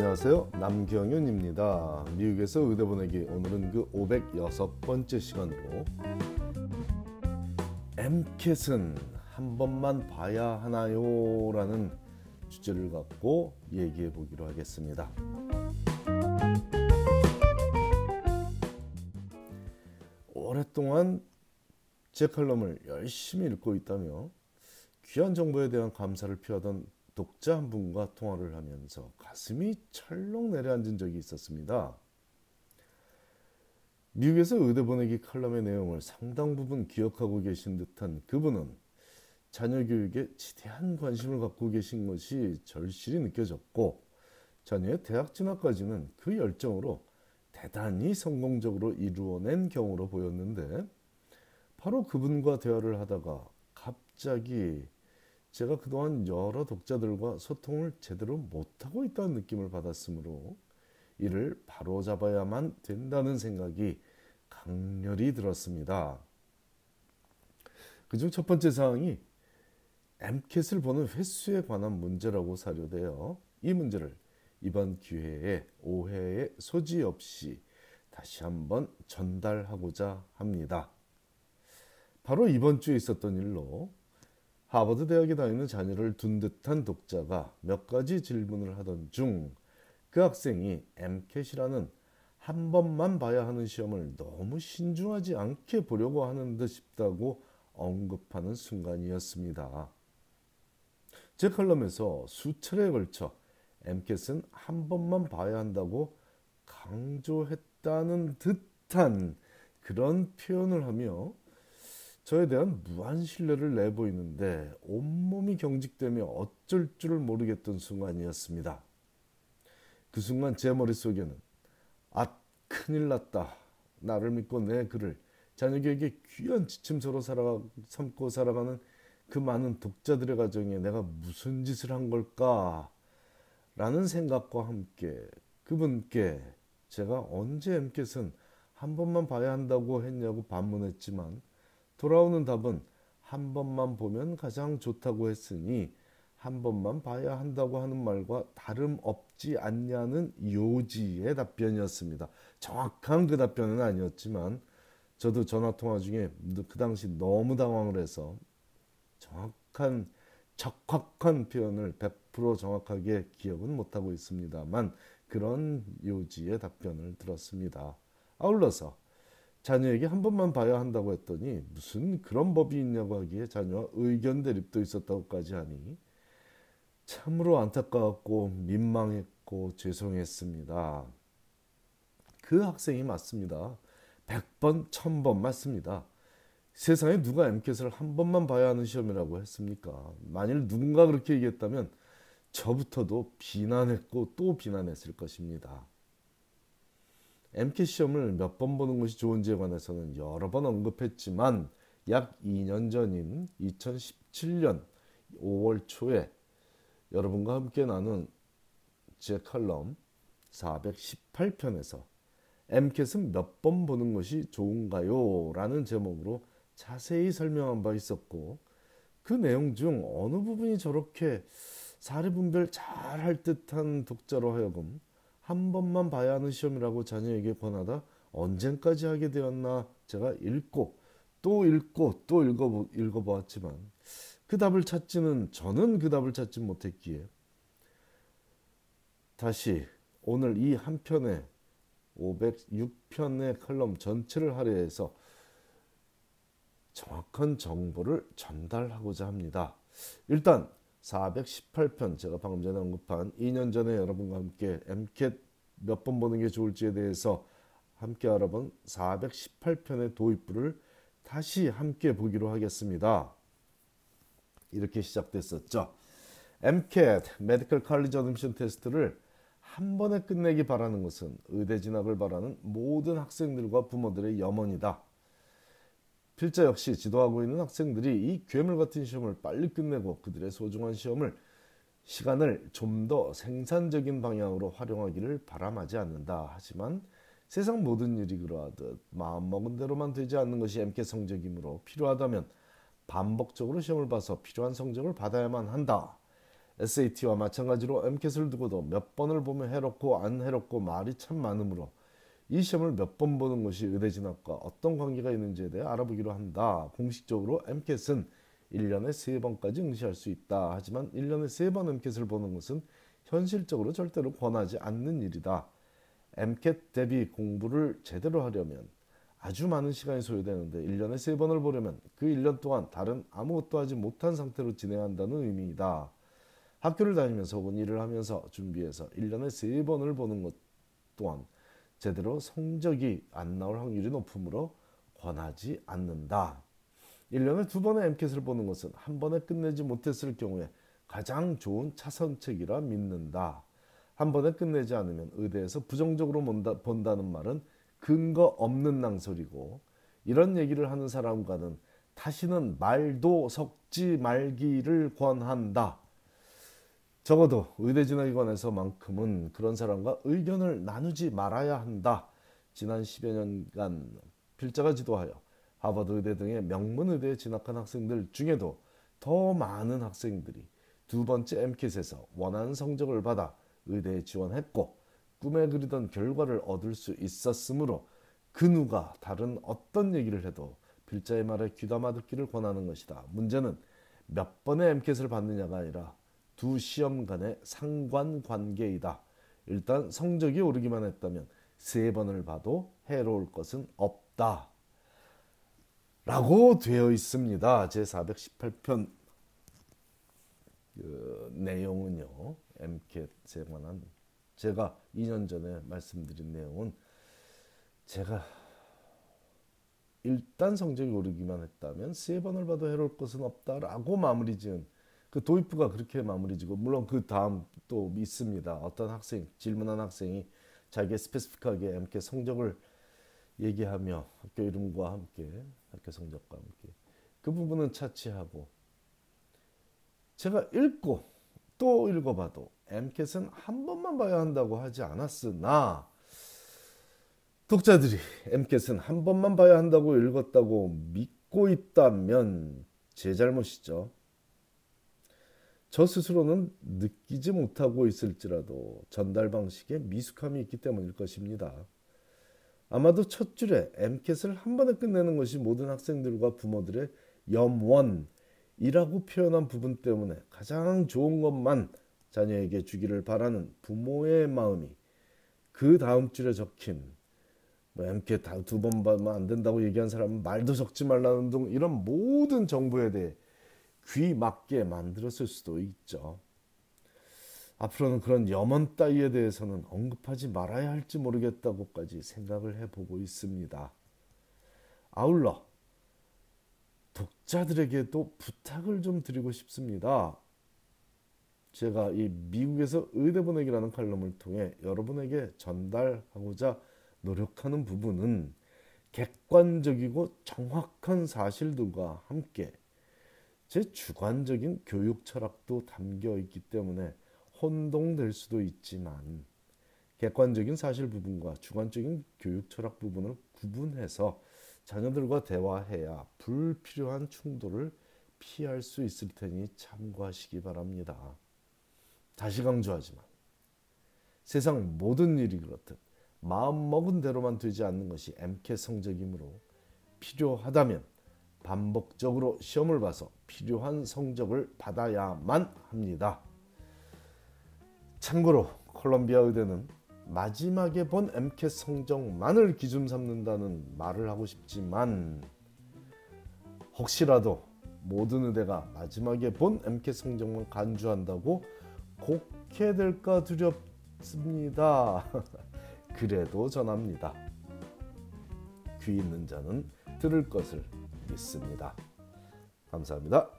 안녕하세요. 남경윤입니다. 미국에서 의대 보내기 오늘은 그 506번째 시간으로 MCAT은 한 번만 봐야 하나요? 라는 주제를 갖고 얘기해 보기로 하겠습니다. 오랫동안 제 칼럼을 열심히 읽고 있다며 귀한 정보에 대한 감사를 표하던 독자 한 분과 통화를 하면서 가슴이 철렁 내려앉은 적이 있었습니다. 미국에서 의대 보내기 칼럼의 내용을 상당 부분 기억하고 계신 듯한 그분은 자녀 교육에 지대한 관심을 갖고 계신 것이 절실히 느껴졌고 자녀의 대학 진학까지는 그 열정으로 대단히 성공적으로 이루어낸 경우로 보였는데 바로 그분과 대화를 하다가 갑자기 제가 그동안 여러 독자들과 소통을 제대로 못하고 있다는 느낌을 받았으므로 이를 바로잡아야만 된다는 생각이 강렬히 들었습니다. 그중 첫 번째 사항이 엠켓을 보는 횟수에 관한 문제라고 사료되어 이 문제를 이번 기회에 오해의 소지 없이 다시 한번 전달하고자 합니다. 바로 이번 주에 있었던 일로 하버드 대학에 다니는 자녀를 둔 듯한 독자가 몇 가지 질문을 하던 중 그 학생이 MCAT이라는 한 번만 봐야 하는 시험을 너무 신중하지 않게 보려고 하는 듯 싶다고 언급하는 순간이었습니다. 제 칼럼에서 수차례에 걸쳐 MCAT은 한 번만 봐야 한다고 강조했다는 듯한 그런 표현을 하며 저에 대한 무한 신뢰를 내보이는데 온몸이 경직되며 어쩔 줄을 모르겠던 순간이었습니다. 그 순간 제 머릿속에는 아 큰일 났다. 나를 믿고 내 글을 자녀에게 귀한 지침서로 살아가, 삼고 살아가는 그 많은 독자들의 가정에 내가 무슨 짓을 한 걸까? 라는 생각과 함께 그분께 제가 언제 엠켓은 한 번만 봐야 한다고 했냐고 반문했지만 돌아오는 답은 한 번만 보면 가장 좋다고 했으니 한 번만 봐야 한다고 하는 말과 다름없지 않냐는 요지의 답변이었습니다. 정확한 그 답변은 아니었지만 저도 전화 통화 중에 그 당시 너무 당황을 해서 정확한 적확한 표현을 100% 정확하게 기억은 못하고 있습니다만 그런 요지의 답변을 들었습니다. 아울러서 자녀에게 한 번만 봐야 한다고 했더니 무슨 그런 법이 있냐고 하기에 자녀와 의견 대립도 있었다고까지 하니 참으로 안타까웠고 민망했고 죄송했습니다. 그 학생이 맞습니다. 100번, 1000번 맞습니다. 세상에 누가 엠켓을 한 번만 봐야 하는 시험이라고 했습니까? 만일 누군가 그렇게 얘기했다면 저부터도 비난했고 또 비난했을 것입니다. MCAT 시험을 몇 번 보는 것이 좋은지에 관해서는 여러 번 언급했지만 약 2년 전인 2017년 5월 초에 여러분과 함께 나눈 제 칼럼 418편에서 MCAT은 몇 번 보는 것이 좋은가요? 라는 제목으로 자세히 설명한 바 있었고 그 내용 중 어느 부분이 저렇게 사례 분별 잘 할 듯한 독자로 하여금 한 번만 봐야 하는 시험이라고 자녀에게 권하다 언젠까지 하게 되었나 제가 읽고 또 읽고 또 읽어 읽어보았지만 그 답을 찾지는 저는 그 답을 찾지 못했기에 다시 오늘 이 한 편의 506편의 칼럼 전체를 할애해서 정확한 정보를 전달하고자 합니다. 일단 418편 제가 방금 전에 언급한 2년 전에 여러분과 함께 MCAT 몇 번 보는 게 좋을지에 대해서 함께 알아본 418편의 도입부를 다시 함께 보기로 하겠습니다. 이렇게 시작됐었죠. MCAT, Medical College Admission 테스트를 한 번에 끝내기 바라는 것은 의대 진학을 바라는 모든 학생들과 부모들의 염원이다. 필자 역시 지도하고 있는 학생들이 이 괴물 같은 시험을 빨리 끝내고 그들의 소중한 시험을 시간을 좀 더 생산적인 방향으로 활용하기를 바람하지 않는다. 하지만 세상 모든 일이 그러하듯 마음먹은 대로만 되지 않는 것이 MK 성적이므로 필요하다면 반복적으로 시험을 봐서 필요한 성적을 받아야만 한다. SAT와 마찬가지로 MCAT을 두고도 몇 번을 보면 해롭고 안 해롭고 말이 참 많으므로 이 시험을 몇 번 보는 것이 의대 진학과 어떤 관계가 있는지에 대해 알아보기로 한다. 공식적으로 MCAT은 1년에 3번까지 응시할 수 있다. 하지만 1년에 3번 MCAT을 보는 것은 현실적으로 절대로 권하지 않는 일이다. MCAT 대비 공부를 제대로 하려면 아주 많은 시간이 소요되는데 1년에 3번을 보려면 그 1년 동안 다른 아무것도 하지 못한 상태로 진행한다는 의미이다. 학교를 다니면서 혹은 일을 하면서 준비해서 1년에 3번을 보는 것 또한 제대로 성적이 안 나올 확률이 높으므로 권하지 않는다. 1년에 두 번의 MCAT을 보는 것은 한 번에 끝내지 못했을 경우에 가장 좋은 차선책이라 믿는다. 한 번에 끝내지 않으면 의대에서 부정적으로 본다, 본다는 말은 근거 없는 낭설이고 이런 얘기를 하는 사람과는 다시는 말도 섞지 말기를 권한다. 적어도 의대 진학에 관해서만큼은 그런 사람과 의견을 나누지 말아야 한다. 지난 10여 년간 필자가 지도하여 하버드 의대 등의 명문 의대에 진학한 학생들 중에도 더 많은 학생들이 두 번째 MCAT에서 원하는 성적을 받아 의대에 지원했고 꿈에 그리던 결과를 얻을 수 있었으므로 그 누가 다른 어떤 얘기를 해도 필자의 말에 귀담아 듣기를 권하는 것이다. 문제는 몇 번의 MCAT을 받느냐가 아니라 두 시험 간의 상관관계이다. 일단 성적이 오르기만 했다면 세 번을 봐도 해로울 것은 없다. 라고 되어 있습니다. 제 418편 그 내용은요. MCAT에 관한 제가 2년 전에 말씀드린 내용은 제가 일단 성적이 오르기만 했다면 세 번을 봐도 해로울 것은 없다라고 마무리 지은 그 도입부가 그렇게 마무리지고 물론 그 다음 또 있습니다. 어떤 학생 질문한 학생이 자기의 스페시픽하게 함께 성적을 얘기하며 학교 이름과 함께 학교 성적과 함께 그 부분은 차치하고 제가 읽고 또 읽어봐도 MCAT은 한 번만 봐야 한다고 하지 않았으나 독자들이 MCAT은 한 번만 봐야 한다고 읽었다고 믿고 있다면 제 잘못이죠. 저 스스로는 느끼지 못하고 있을지라도 전달 방식에 미숙함이 있기 때문일 것입니다. 아마도 첫 줄에 MCAT을 한 번에 끝내는 것이 모든 학생들과 부모들의 염원이라고 표현한 부분 때문에 가장 좋은 것만 자녀에게 주기를 바라는 부모의 마음이 그 다음 줄에 적힌 뭐 MCAT 두번 봐면 안 된다고 얘기한 사람은 말도 적지 말라는 등 이런 모든 정보에 대해 귀 막게 만들었을 수도 있죠. 앞으로는 그런 염원 따위에 대해서는 언급하지 말아야 할지 모르겠다고까지 생각을 해보고 있습니다. 아울러 독자들에게도 부탁을 좀 드리고 싶습니다. 제가 이 미국에서 의대 보내기라는 칼럼을 통해 여러분에게 전달하고자 노력하는 부분은 객관적이고 정확한 사실들과 함께 제 주관적인 교육 철학도 담겨 있기 때문에 혼동될 수도 있지만 객관적인 사실 부분과 주관적인 교육 철학 부분을 구분해서 자녀들과 대화해야 불필요한 충돌을 피할 수 있을 테니 참고하시기 바랍니다. 다시 강조하지만 세상 모든 일이 그렇듯 마음 먹은 대로만 되지 않는 것이 MCAT 성적이므로 필요하다면 반복적으로 시험을 봐서 필요한 성적을 받아야만 합니다. 참고로 콜롬비아 의대는 마지막에 본 MCAT 성적만을 기준 삼는다는 말을 하고 싶지만 혹시라도 모든 의대가 마지막에 본 MCAT 성적만 간주한다고 곡해될까 두렵습니다. 그래도 전합니다. 귀 있는 자는 들을 것을 믿습니다. 감사합니다.